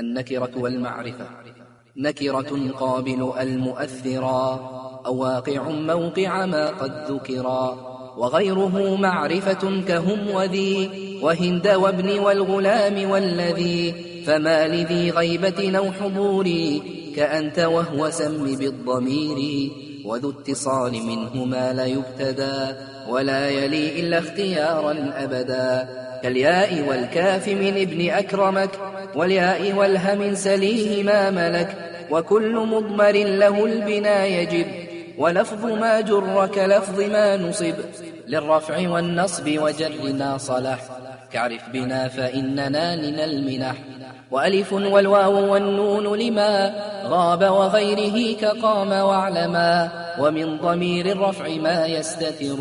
النكرة والمعرفة. نكرة قابل المؤثرا أو واقع موقع ما قد ذكرا وغيره معرفة كهم وذي. وهند وابن والغلام والذي. فما لذي غيبة أو حضور. كأنت وهو سم بالضمير. وذو اتصال منهما لا يبتدى. ولا يلي إلا اختيارا أبدا. كالياء والكاف من ابن أكرمك والياء والهم سليه ما ملك وكل مضمر له البنا يجب ولفظ ما جر كلفظ ما نصب للرفع والنصب وجرنا صلح. كعرف بنا فإننا لنا المنح. وألف والواو والنون لما غاب وغيره كقام واعلما ومن ضمير الرفع ما يستتر.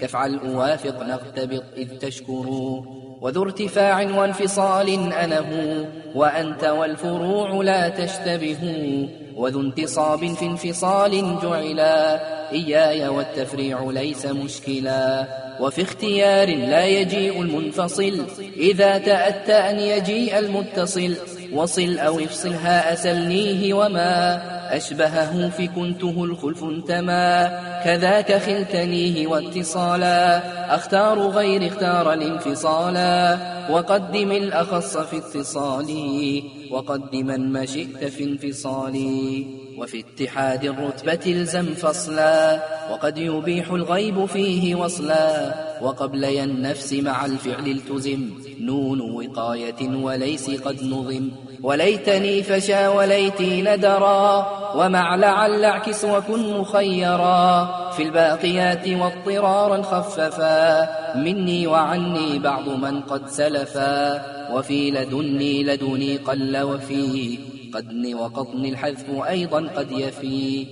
كفعل أوافق نغتبط إذ تشكروا. وذو ارتفاع وانفصال أنه وأنت والفروع لا تشتبهوا. وذو انتصاب في انفصال جعلا إياي والتفريع ليس مشكلا. وفي اختيار لا يجيء المنفصل إذا تأتى أن يجيء المتصل. وصل أو افصلها أسلنيه وما أشبهه في كنته الخلف انتما كذاك خلتنيه واتصالا أختار غير اختار الانفصالا وقدم الأخص في اتصالي وقدما ما شئت في انفصالي وفي اتحاد الرتبة الزم فصلا وقد يبيح الغيب فيه وصلا وقبلي النفس مع الفعل التزم نون وقاية وليس قد نظم. وليتني فشا وليتي ندرا ومع لعل اعكس وكن مخيرا. في الباقيات واضطرارا خففا مني وعني بعض من قد سلفا. وفي لدني لدني قل وفي قدن وقطن الحذف أيضا قد يفي.